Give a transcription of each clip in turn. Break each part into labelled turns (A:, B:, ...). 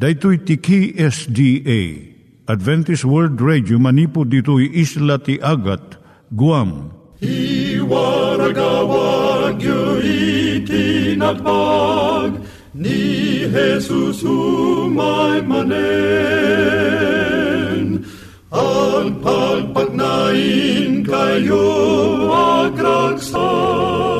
A: Daitui tiki SDA Adventist World Radio manipud ditui isla ti Agat Guam.
B: I waragawag yu itinatpag ni Jesus umay manen ang pagpagnain kayo agkansak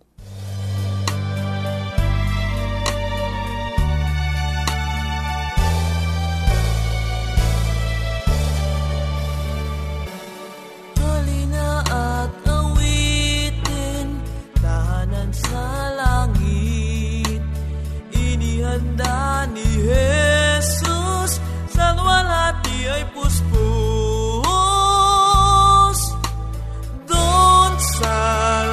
C: Ni Jesus, sa walati ay puspos. Doon sa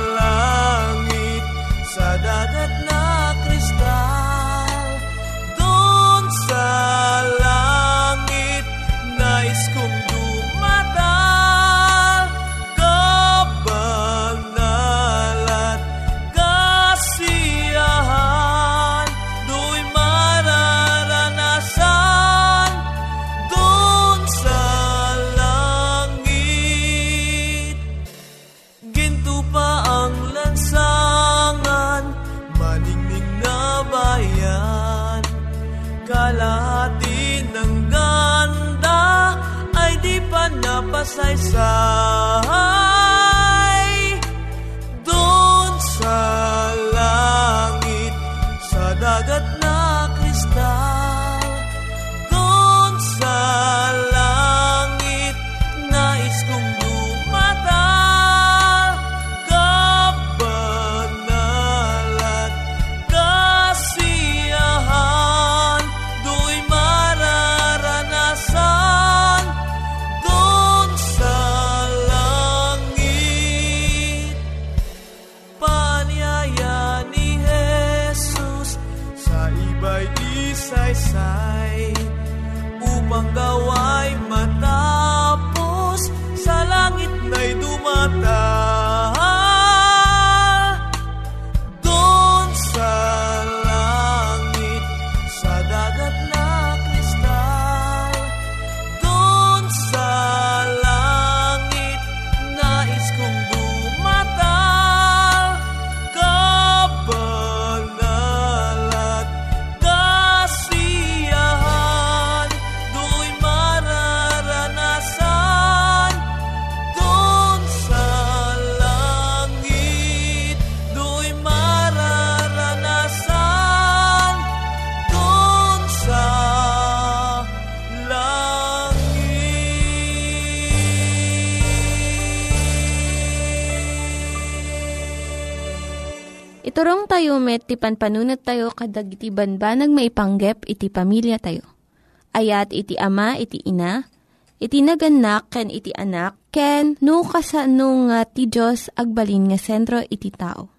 D: tayo met, ti panpanunat tayo kadag iti banbanag maipanggep iti pamilya tayo. Ayat iti ama, iti ina, iti naganak ken iti anak ken no kasano nga ti Diyos agbalin nga sentro iti tao.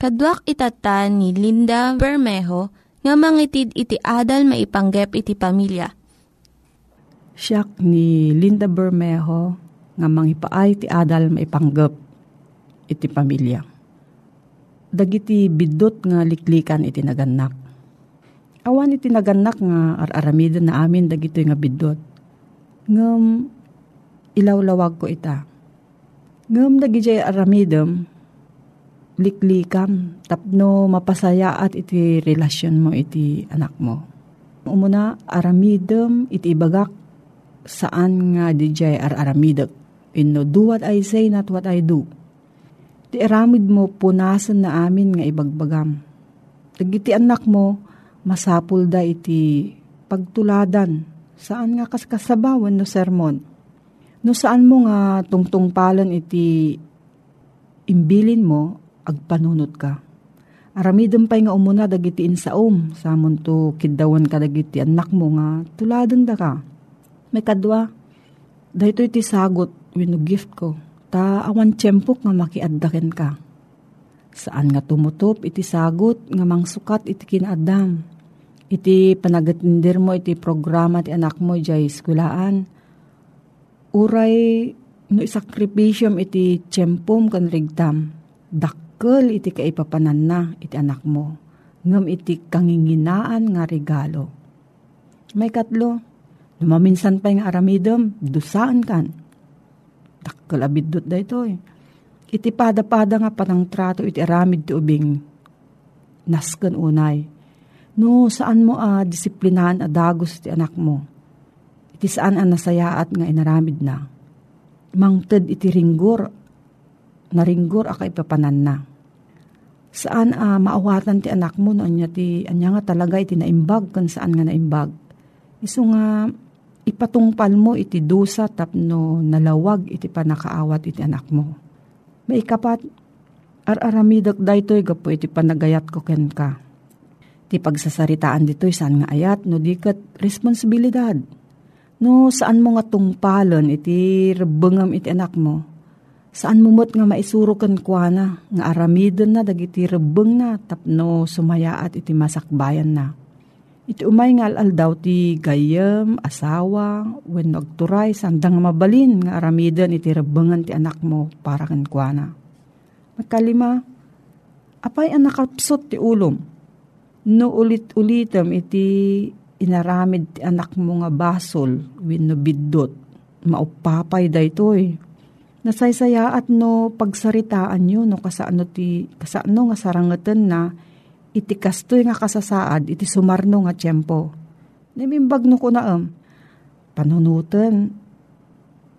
D: Kaduak itatan ni Linda Bermejo nga mangitid iti adal maipanggep iti pamilya.
E: Siya ni Linda Bermejo nga mangipaay ti adal maipanggep iti pamilya. Dagiti bidot nga liklikan iti naganak. Awan iti naganak nga ar-aramida na amin dagito nga bidot ngem ilawlawag ko ita. Ngem dagijay aramidem, liklikam, tapno mapasaya at iti relasyon mo iti anak mo. Umuna, aramidem iti ibagak saan nga dijay ar aramidek. Inno, do what I say, not what I do. Ti aramid mo, punasan na amin nga ibagbagam. Tagiti anak mo, masapul da iti pagtuladan Saan nga kas kasabawan no sermon? No saan mo nga tungtungpalan iti imbilin mo, agpanunot ka. Aramidem pa'y nga umuna dagiti insaom, samon to kidawan ka dagiti anak mo nga, tuladan da ka. May kadwa, dahito iti sagot, wino gift ko, ta awan tiyempok nga makiaddaken ka. Saan nga tumutop iti sagot nga mangsukat iti kinaadam iti panagatindir mo iti programa ti anak mo jay eskulaan. Uray no isakripisyom iti tiyempom kan rigtam. Dakkel iti kaipapanan na iti anak mo. Ngam iti kanginginaan nga regalo. May katlo, lumaminsan pa yung aramidom, dusaan kan. Dakkel abidot da ito eh. Iti pada-pada nga patang trato iti aramid ti ubing. Nasken unay No, saan mo a uh, disiplinahan a dagos ti anak mo? Iti saan a nasayaat nga inaramid na? Mangted iti ringgor, naringgor a kaipapanan na. Saan a uh, maawatan ti anak mo no anya ti anya nga talaga iti naimbag kan saan nga naimbag. Iso nga ipatungpal mo iti dusa tapno nalawag iti panakaawat iti anak mo. Maikapat, ar-aramidak daytoy gapo iti panagayat ko ken ka Ti pagsasaritaan dito saan nga ayat no dikat responsibilidad. No saan mo nga tungpalon iti rebengam iti anak mo. Saan mo nga maisuro kan kuana nga aramidon na dagiti rebeng na tapno sumayaat iti masakbayan na. Iti umay nga al daw ti gayam, asawa, when nagturay, sandang mabalin nga aramidon iti rebengan ti anak mo para kan kuana. Magkalima, apay ang nakapsot ti ulom No ulit-ulitam iti inaramid ti anak mo nga basol win no biddot. Maupapay da ito eh. Nasaysaya at no pagsaritaan nyo no kasano ti kasano nga sarangatan na iti kastoy nga kasasaad iti sumarno nga tiyempo. Nimimbag no ko na um, panunutan,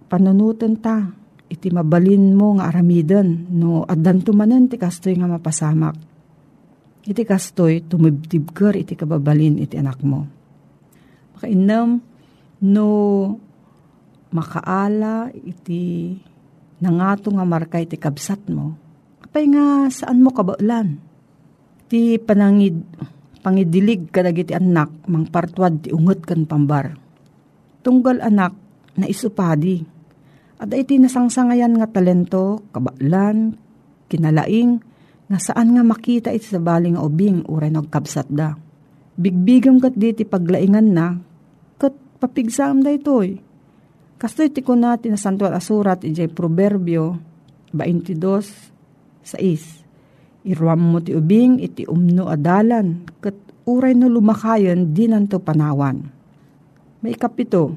E: panunutan ta, iti mabalin mo nga aramidan, no adan tumanan ti kastoy nga mapasamak Iti kastoy, tumibtibker iti kababalin iti anak mo. Makainam, no makaala iti nangato nga marka iti kabsat mo. Kapay nga saan mo kabaulan? Ti panangid, pangidilig kadag iti anak, mang partwad ti unget kan pambar. Tunggal anak, na isupadi. At iti nasangsangayan nga talento, kabaulan, kinalaing, nga saan nga makita iti sa bali nga ubing uray nagkabsat da. Bigbigam kat di ti paglaingan na, kat papigsam da itoy. Kasto iti ko natin na santo at asurat iti proverbio 22 sa is. Iruam mo ti ubing iti umno adalan, kat uray no lumakayon di nanto panawan. May kapito,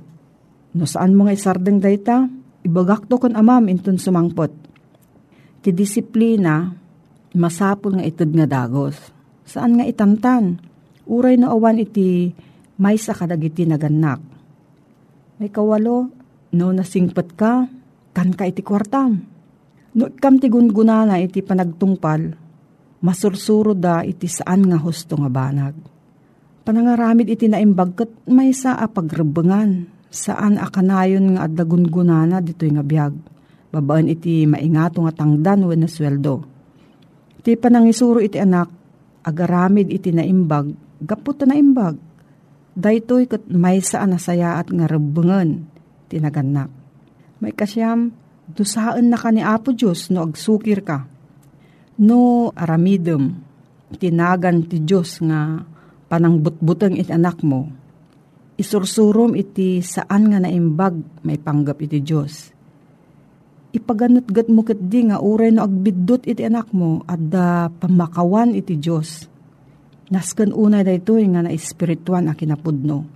E: no saan mo nga isardeng dayta, ibagakto kon amam intun sumangpot. Ti disiplina, masapul nga itod nga dagos. Saan nga itamtan? Uray na awan iti may sa kadagiti naganak. May kawalo, no nasingpat ka, kan ka iti kwartam. No ikam ti gungunana iti panagtungpal, masursuro da iti saan nga husto nga banag. Panangaramid iti naimbag kat may sa apagrebengan, saan akanayon nga adagungunana dito nga biyag. Babaan iti maingato nga tangdan when na sweldo Ti panangisuro iti anak, agaramid iti naimbag, gapot na naimbag. Daytoy kat may saan nasaya at nga rebengan, tinaganak. May kasyam, dusaan na ka ni Apo Diyos no agsukir ka. No aramidem, tinagan ti Diyos nga panangbutbutang iti anak mo. Isursurom iti saan nga naimbag may panggap iti Diyos. Ipaganat-gat mo kat di nga uray no agbiddot iti anak mo at da pamakawan iti Diyos. Nasken unay da ito nga na espirituan a kinapudno.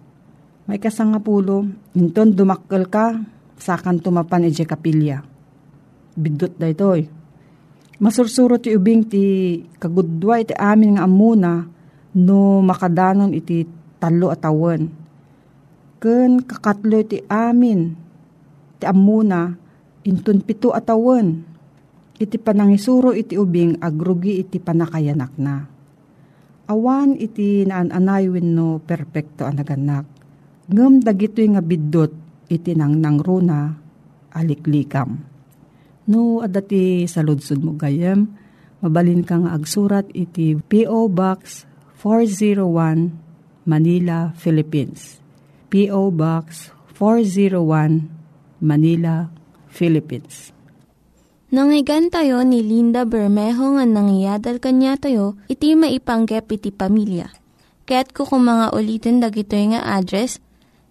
E: May kasangapulo, inton dumakkel ka, sakan tumapan iti kapilya. Biddot da ito Masursuro ti ubing ti kagudwa iti amin nga amuna no makadanon iti talo atawan. Ken kakatlo iti amin ti amuna intun pito atawan. Iti panangisuro iti ubing agrugi iti panakayanak na. Awan iti naan-anay no perpekto anaganak. Ngem dagitoy nga biddot iti nang nangruna aliklikam. No, adati sa ludsud mo gayem, mabalin kang agsurat iti P.O. Box 401 Manila, Philippines. P.O. Box 401 Manila, Philippines.
D: Nangyigan tayo ni Linda Bermejo nga nangyadal kanya tayo, iti maipanggep iti pamilya. Kaya't kukumanga ulitin dagito nga address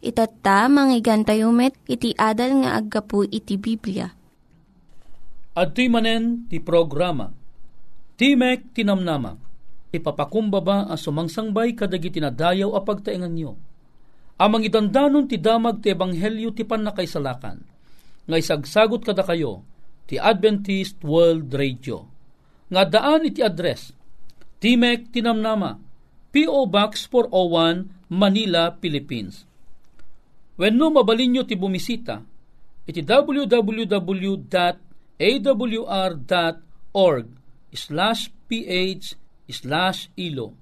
D: Itatta, manggigan tayo met, iti adal nga aggapu iti Biblia.
F: At ti manen ti programa, Timek tinamnama, ipapakumbaba ang sumangsangbay kadagi tinadayaw a pagtaingan nyo. Amang idandanon ti damag ti ebanghelyo ti panakaisalakan, nga isagsagot kada kayo, ti Adventist World Radio. Nga daan iti address, Timek Tinamnama, P.O. Box 401, Manila, Philippines When no mabalin nyo ti bumisita, iti www.awr.org slash ph slash ilo.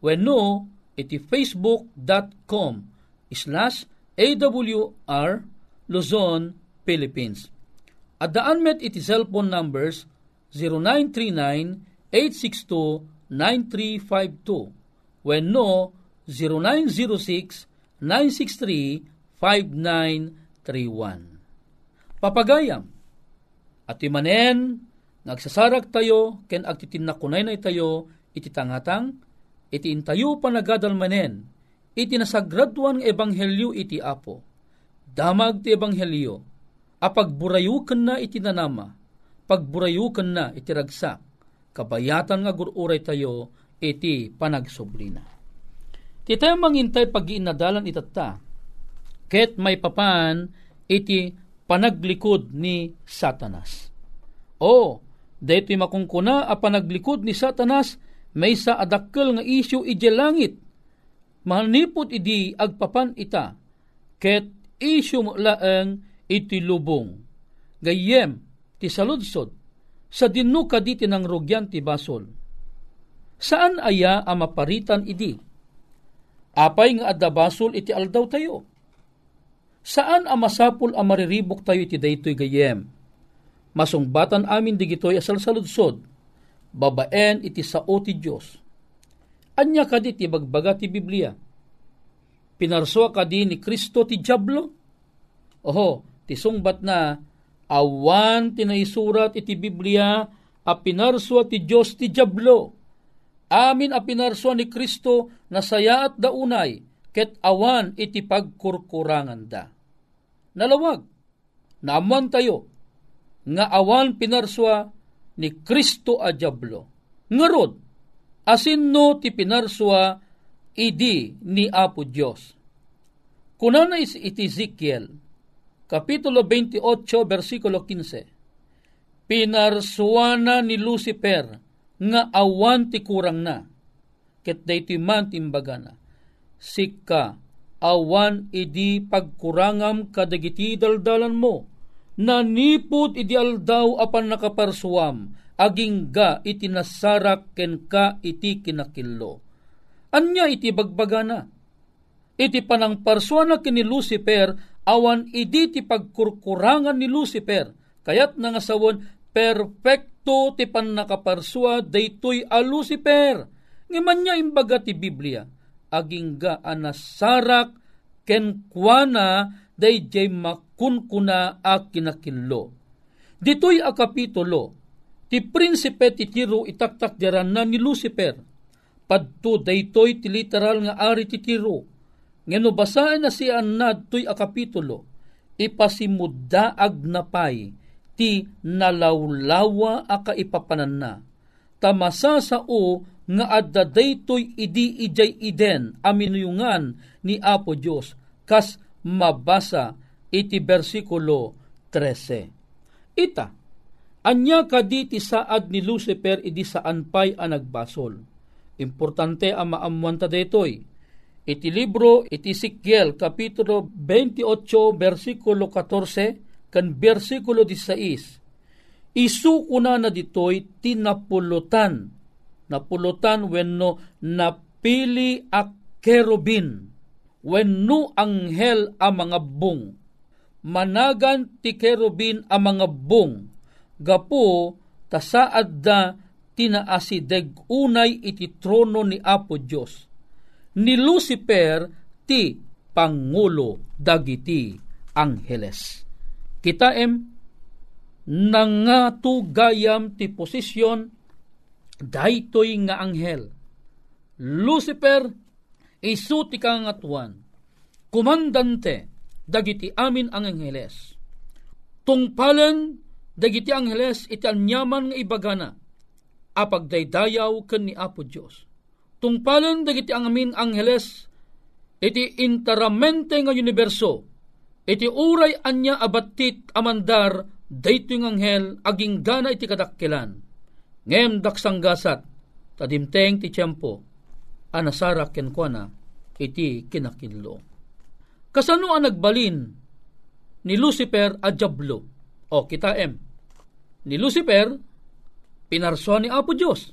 F: When no, iti facebook.com slash awr Luzon, Philippines. At daan met iti cellphone numbers 0939-862-9352. When no, 0906-963 5931. Papagayam, at imanen, nagsasarag tayo, ken agtitinakunay na tayo, iti tangatang, iti intayo panagadal manen, iti nasagraduan ng ebanghelyo iti apo. Damag ti ebanghelyo, apagburayukan na iti nanama, pagburayukan na iti ragsak, kabayatan nga gururay tayo, iti panagsublina. Ti mangintay pag iinadalan itata, ket may papan iti panaglikod ni Satanas. O, daytoy makungkuna a panaglikod ni Satanas may sa adakkel nga isyu ije langit. Manipot idi agpapan ita, ket isyu mo laeng iti lubong. Gayem, ti saludsod, sa dinno kaditi ng rugyan ti basol. Saan aya a maparitan idi? Apay nga adda basol iti aldaw tayo Saan ang masapul ang mariribok tayo iti daytoy gayem? Masungbatan amin digitoy asal saludsod, babaen iti sao ti Diyos. Anya kadi ti bagbaga ti Biblia. Pinarso kadi ni Kristo ti Diablo? Oho, ti sungbat na awan tinaisurat iti Biblia a pinarso ti Diyos ti Diablo. Amin a pinarso ni Kristo na saya at daunay ket awan iti pagkurkurangan da. Nalawag, naaman tayo, nga awan pinarswa ni Kristo a Diablo. Ngarod, asin no ti pinarswa idi ni Apo Dios. Kunana is iti Ezekiel, Kapitulo 28, versikulo 15. Pinarsuana ni Lucifer nga awan ti kurang na, ket dayti man timbagana sikka awan idi pagkurangam kadagiti daldalan mo nanipod ideal daw apan nakaparsuam, aging ga iti nasarak ken ka iti kinakillo. Anya iti bagbagana. Iti panang parsuana kini Lucifer, awan idi ti pagkurkurangan ni Lucifer, kayat nangasawon perfecto ti pan nakaparsua daytoy a Lucifer. Ngaman niya imbaga ti Biblia, aging ga anasarak ken kuana day jay makunkuna a kinakillo. Ditoy a kapitulo, ti prinsipe ti tiro itaktak diran na ni Lucifer, padto daytoy ti literal nga ari ti tiro. Ngeno basahin na si Anad to'y a kapitulo, ipasimudaag na pay, ti nalawlawa a kaipapanan na. Tamasa sa o nga adda daytoy idi ijay iden aminuyungan ni Apo Dios kas mabasa iti bersikulo 13. Ita, anya kaditi saad ni Lucifer idi saan pay a nagbasol. Importante ang maamuan ta daytoy. Iti libro iti Sikyel kapitulo 28 bersikulo 14 kan bersikulo 16. Isuko na na ditoy tinapulutan. Napulutan wenno napili a kerubin wenno anghel a mga bung. Managan ti kerubin a mga bung. Gapo tasaad da tinaasideg unay iti trono ni Apo Dios. Ni Lucifer ti pangulo dagiti angheles. Kitaem nangatugayam ti posisyon daytoy nga anghel. Lucifer isu ti kangatuan, kumandante, dagiti amin ang angheles. Tungpalen, dagiti angheles iti anyaman nga ibagana, apag daydayaw ken ni Apo Dios. Tungpalen dagiti ang amin angheles, iti interamente nga universo, iti uray anya abatit amandar, dayto yung anghel, aging gana iti kadakkilan. Ngem daksang gasat, tadimteng ti tiyempo, anasara kenkwana iti kinakinlo. Kasano ang nagbalin ni Lucifer a Diablo? O kita em. Ni Lucifer, pinarso ni Apo Diyos.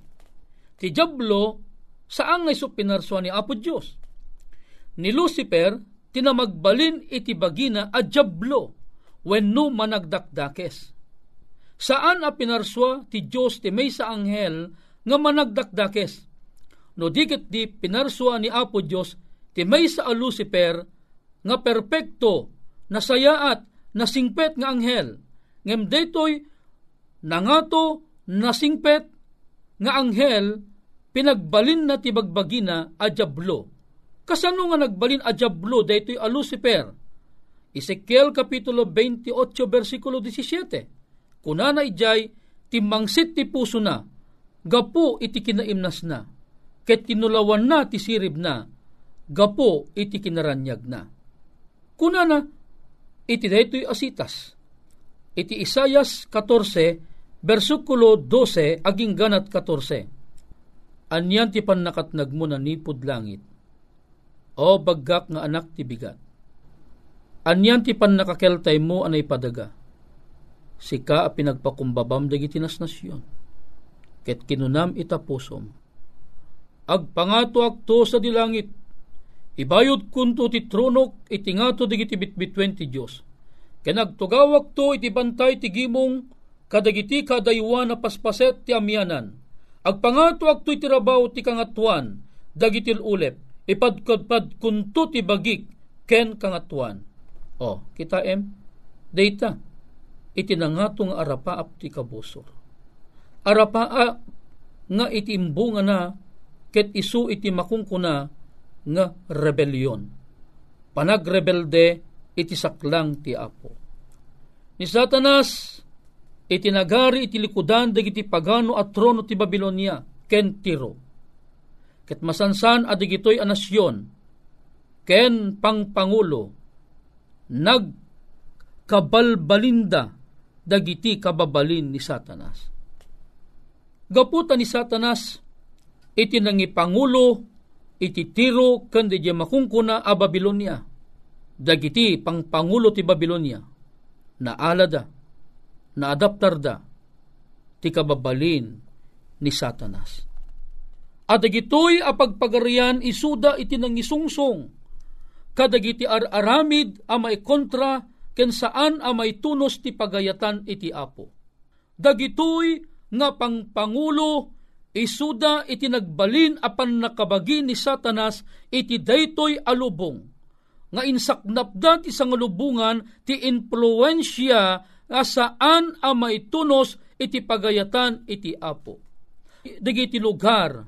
F: Ti Diablo, saan nga iso pinarso ni Apo Diyos? Ni Lucifer, tinamagbalin iti bagina a Diablo, wenno managdakdakes. Saan a pinarswa ti Diyos ti may sa anghel nga managdakdakes? no dikit di pinarswa ni Apo Dios ti may sa Lucifer nga perpekto nasayaat nasingpet nga anghel. Ngem daytoy nangato nasingpet nga anghel pinagbalin na ti bagbagina a Diablo. Kasano nga nagbalin a Diablo daytoy a Lucifer? Ezekiel kapitulo 28 bersikulo 17 kunana ijay timangsit ti puso na gapo iti kinaimnas na ket tinulawan na ti sirib na, gapo iti kinaranyag na. Kunana, iti daytoy asitas. Iti Isayas 14, versikulo 12, aging ganat 14. Anyan ti panakatnag mo na nipod langit. O baggak nga anak ti bigat. Anyan ti panakakeltay mo anay padaga. Sika a pinagpakumbabam dagiti nasnasyon. Ket kinunam itapusom agpangato akto sa dilangit, ibayod kunto ti tronok itingato digiti bitbitwen ti Diyos. Kanagtugawak to iti bantay ti gimong kadagiti kadaywa na paspaset ti amyanan. Agpangato akto iti rabaw ti kangatuan, dagitil ulep, ipadkadpad kunto ti bagik ken kangatuan. O, kita em, data, iti nangatong arapaap ti kabusor. Arapaa nga itimbunga na ket isu iti makungkuna nga rebelyon. Panagrebelde iti saklang ti Apo. Ni Satanas iti nagari iti likudan dagiti pagano at trono ti Babilonia ken Tiro. Ket masansan adigitoy a nasyon ken pangpangulo nagkabalbalinda dagiti kababalin ni Satanas. Gaputa ni Satanas iti nangipangulo iti tiro ken di makungkuna a Babilonia. Dagiti pangpangulo ti Babilonia. na alada, na ti kababalin ni Satanas. At dagitoy a pagpagarian isuda iti nangisungsong, kadagiti ar-aramid a may kontra ken saan a may tunos ti pagayatan iti apo. Dagitoy nga pangpangulo isuda iti nagbalin apan nakabagi ni Satanas iti daytoy alubong nga insaknap da ti sangalubungan ti influensya nga saan a maitunos iti pagayatan iti apo. Dagiti lugar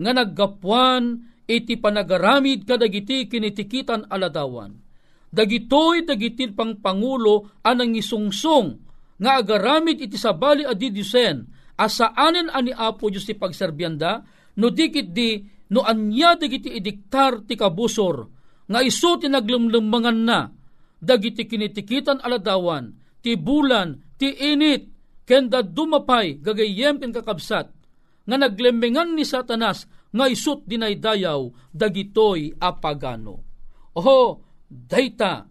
F: nga naggapuan iti panagaramid kadagiti kinitikitan aladawan. Dagitoy dagiti pang pangulo anang isungsong nga agaramid iti sabali adidyusen asaanen ani apo Diyos ti pagserbyanda no dikit di no anya dagiti idiktar ti kabusor nga iso ti naglumlumangan na dagiti kinitikitan aladawan ti bulan ti init ken da dumapay gagayem ken kakabsat nga naglembengan ni Satanas nga isut dinaydayaw dagitoy apagano. Oho, dayta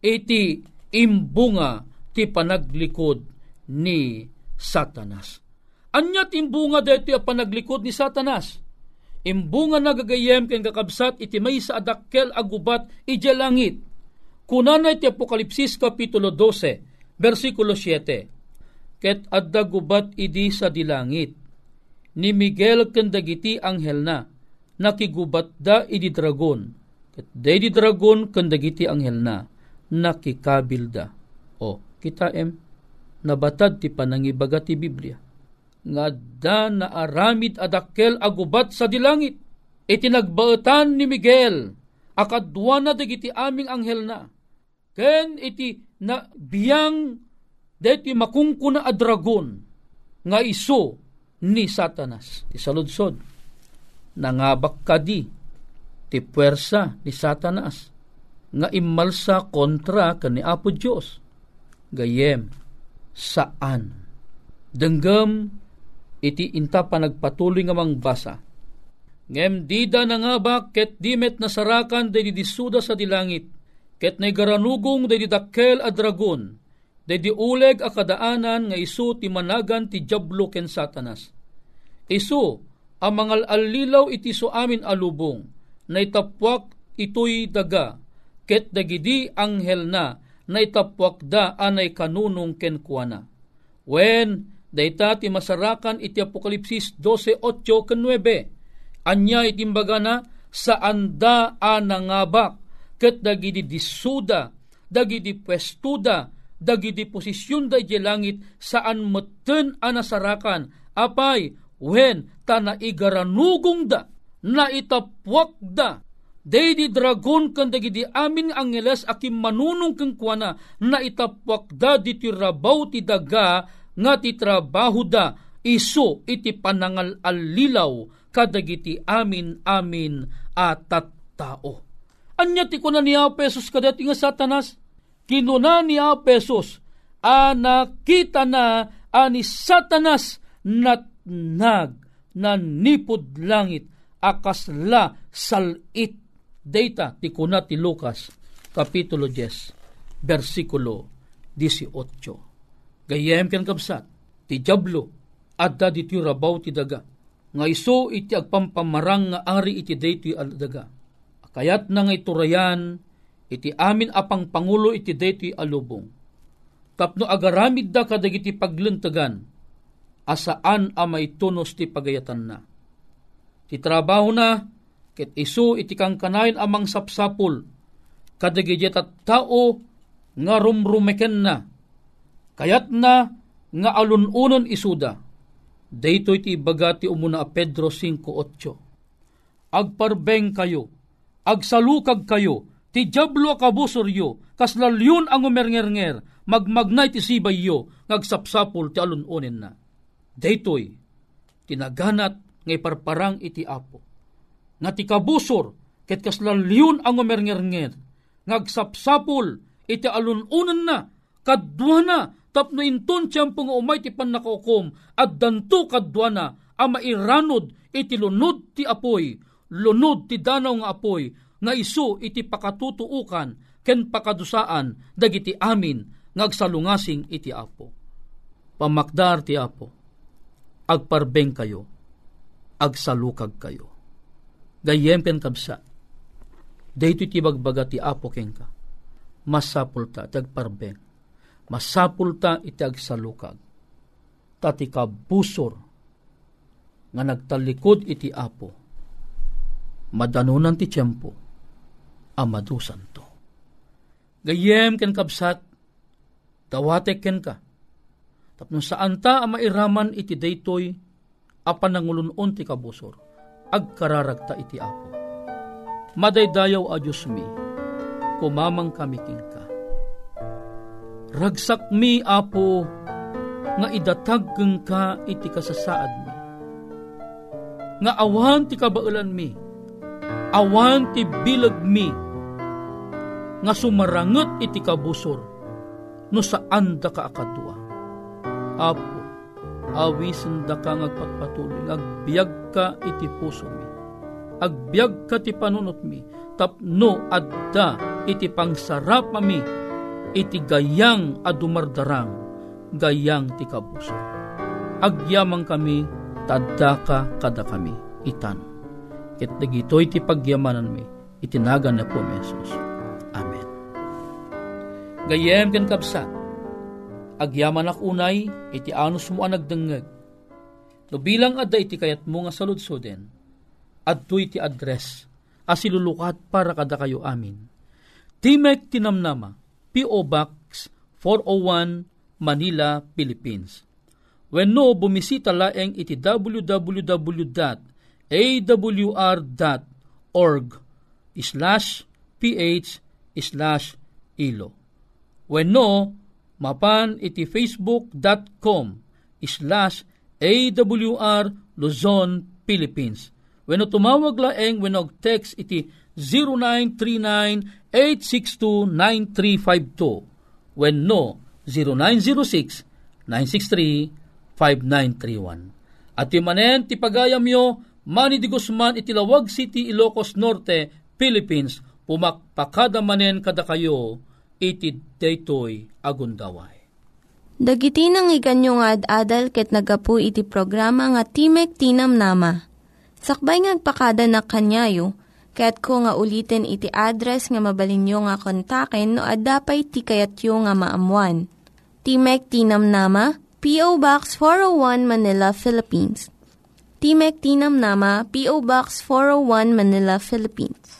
F: iti imbunga ti panaglikod ni Satanas. Anya timbunga dito a panaglikod ni Satanas? Imbunga nagagayem ken kakabsat iti may sa adakkel agubat ije langit. Kunanay ti Apokalipsis Kapitulo 12, versikulo 7. Ket adda gubat idi sa dilangit ni Miguel kendagiti anghel na, nakigubat da idi dragon, ket di dragon kendagiti anghel na, nakikabil da. O, kita em, nabatad ti panangibaga ti Biblia. Nga da na aramid adakkel agubat sa dilangit, itinagbaetan ni Miguel, akadwa na dagiti aming anghel na, ken iti na biyang deti makungkuna a dragon, nga iso ni Satanas. Ti saludsod, nangabak kadi ti puwersa ni Satanas nga imalsa kontra kani Apo Dios. Gayem, saan? Denggem iti inta pa nagpatuloy nga mangbasa. Ngem dida na nga ba ket dimet nasarakan day disuda sa dilangit, ket nay garanugong day dakkel a dragon, Dedi uleg akadaanan nga isu ti managan ti jablo ken satanas. Isu ang alilaw iti so amin alubong na itapwak ito'y daga ket dagidi anghel na na itapwak da anay kanunong ken kuana. When dayta ti masarakan iti Apokalipsis 12:8 ken 9 anya itimbaga na sa anda anangabak ket dagidi disuda dagidi pwestuda dagiti posisyon da iti langit saan meten anasarakan apay wen ta naigaranugong da na itapwak da Daydi dragon kan dagidi amin angeles akim manunong keng kuana na itapwak da diti rabaw ti daga nga ti trabaho da iso iti panangal alilaw kadagiti amin amin at tao. Anya ti kunan niya pesos kadati nga satanas? kinuna ni Pesos, a na ani satanas natnag na nipod langit akasla salit data ti kuna ti Lucas kapitulo 10 versikulo 18 gayem ken kabsat ti jablo adda diti rabaw ti daga nga iso iti agpampamarang nga ari iti daytoy daga kayat na nga iturayan iti amin apang pangulo iti deti alubong. Tapno agaramid da kadagiti pagluntagan, asaan a may tunos ti pagayatan na. Ti trabaho na, ket isu iti kang kanayin amang sapsapul, kadagiti at tao nga rumrumeken na, kayat na nga alununon isuda, dayto iti ibaga ti umuna a Pedro 5.8. Agparbeng kayo, agsalukag kayo, ti jablo kabusoryo, kaslalyon ang umernger magmagnay ti sibayyo, ngagsapsapol ti alunonin na. Daytoy, tinaganat ngay parparang iti apo. Nga ti kabusor, ket kaslalyon ang umernger ngagsapsapol iti alunonin na, kadwa na, tapno inton tiyampong umay ti panakaukom, at danto kadwa na, ama iranod iti lunod ti apoy, lunod ti danaw nga apoy, nga isu iti pakatutuukan ken pakadusaan dagiti amin ngagsalungasing iti Apo. Pamakdar ti Apo, agparbeng kayo, agsalukag kayo. Gayem ken kabsa, dayto ti bagbaga ti Apo ka, masapulta ti agparbeng, masapulta iti agsalukag, tati kabusor, nga nagtalikod iti Apo, madanunan ti tiyempo, amadusan to. Gayem ken kabsat, dawatek ken ka, tapno saan ta ang mairaman iti daytoy, apan nangulunon ti kabusor, agkararagta iti Apo. Madaydayaw a Diyos mi, kumamang kami king ka. Ragsak mi, Apo, nga idatag ka iti kasasaad mi. Nga awan ti kabailan mi, awan ti bilag mi, nga sumaranget iti kabusor, no saan da ka akadwa. Apo, awisen da ka ngagpatpatuloy, agbiag ka iti puso mi. Agbiag ka ti panunot mi, tapno adda iti pangsarap mi, iti gayang adumardarang, gayang ti kabuso. Agyamang kami, tadda ka kada kami, itan. Ket dagitoy ti pagyamanan mi, itinagan na po, Mesos. Amen. Gayem ken kapsat, agyaman ak unay, iti anus mo ang nagdengeg. No bilang adda iti kayat mo nga saludsoden, adto iti address, asilulukat para kada kayo amin. Timek Tinamnama, P.O. Box 401, Manila, Philippines. When no, bumisita laeng iti www.awr.org slash ph slash ilo. When no, mapan iti facebook.com slash awr Luzon, Philippines. When no, tumawag laeng when no, text iti 0939-862-9352. When no, 0906-963-5931. At manen ti pagayam yo, Manny di Guzman itilawag City, Ilocos Norte, Philippines, pumakpakada manen kada kayo, iti daytoy agundaway.
D: Dagiti nang iganyo nga ad-adal ket nagapu iti programa nga Timek Tinam Nama. Sakbay ngagpakada na kanyayo, ket ko nga ulitin iti address nga mabalinyo nga kontaken no ad-dapay tikayatyo nga maamuan. Timek Tinam Nama, P.O. Box 401 Manila, Philippines. Timek Tinam Nama, P.O. Box 401 Manila, Philippines.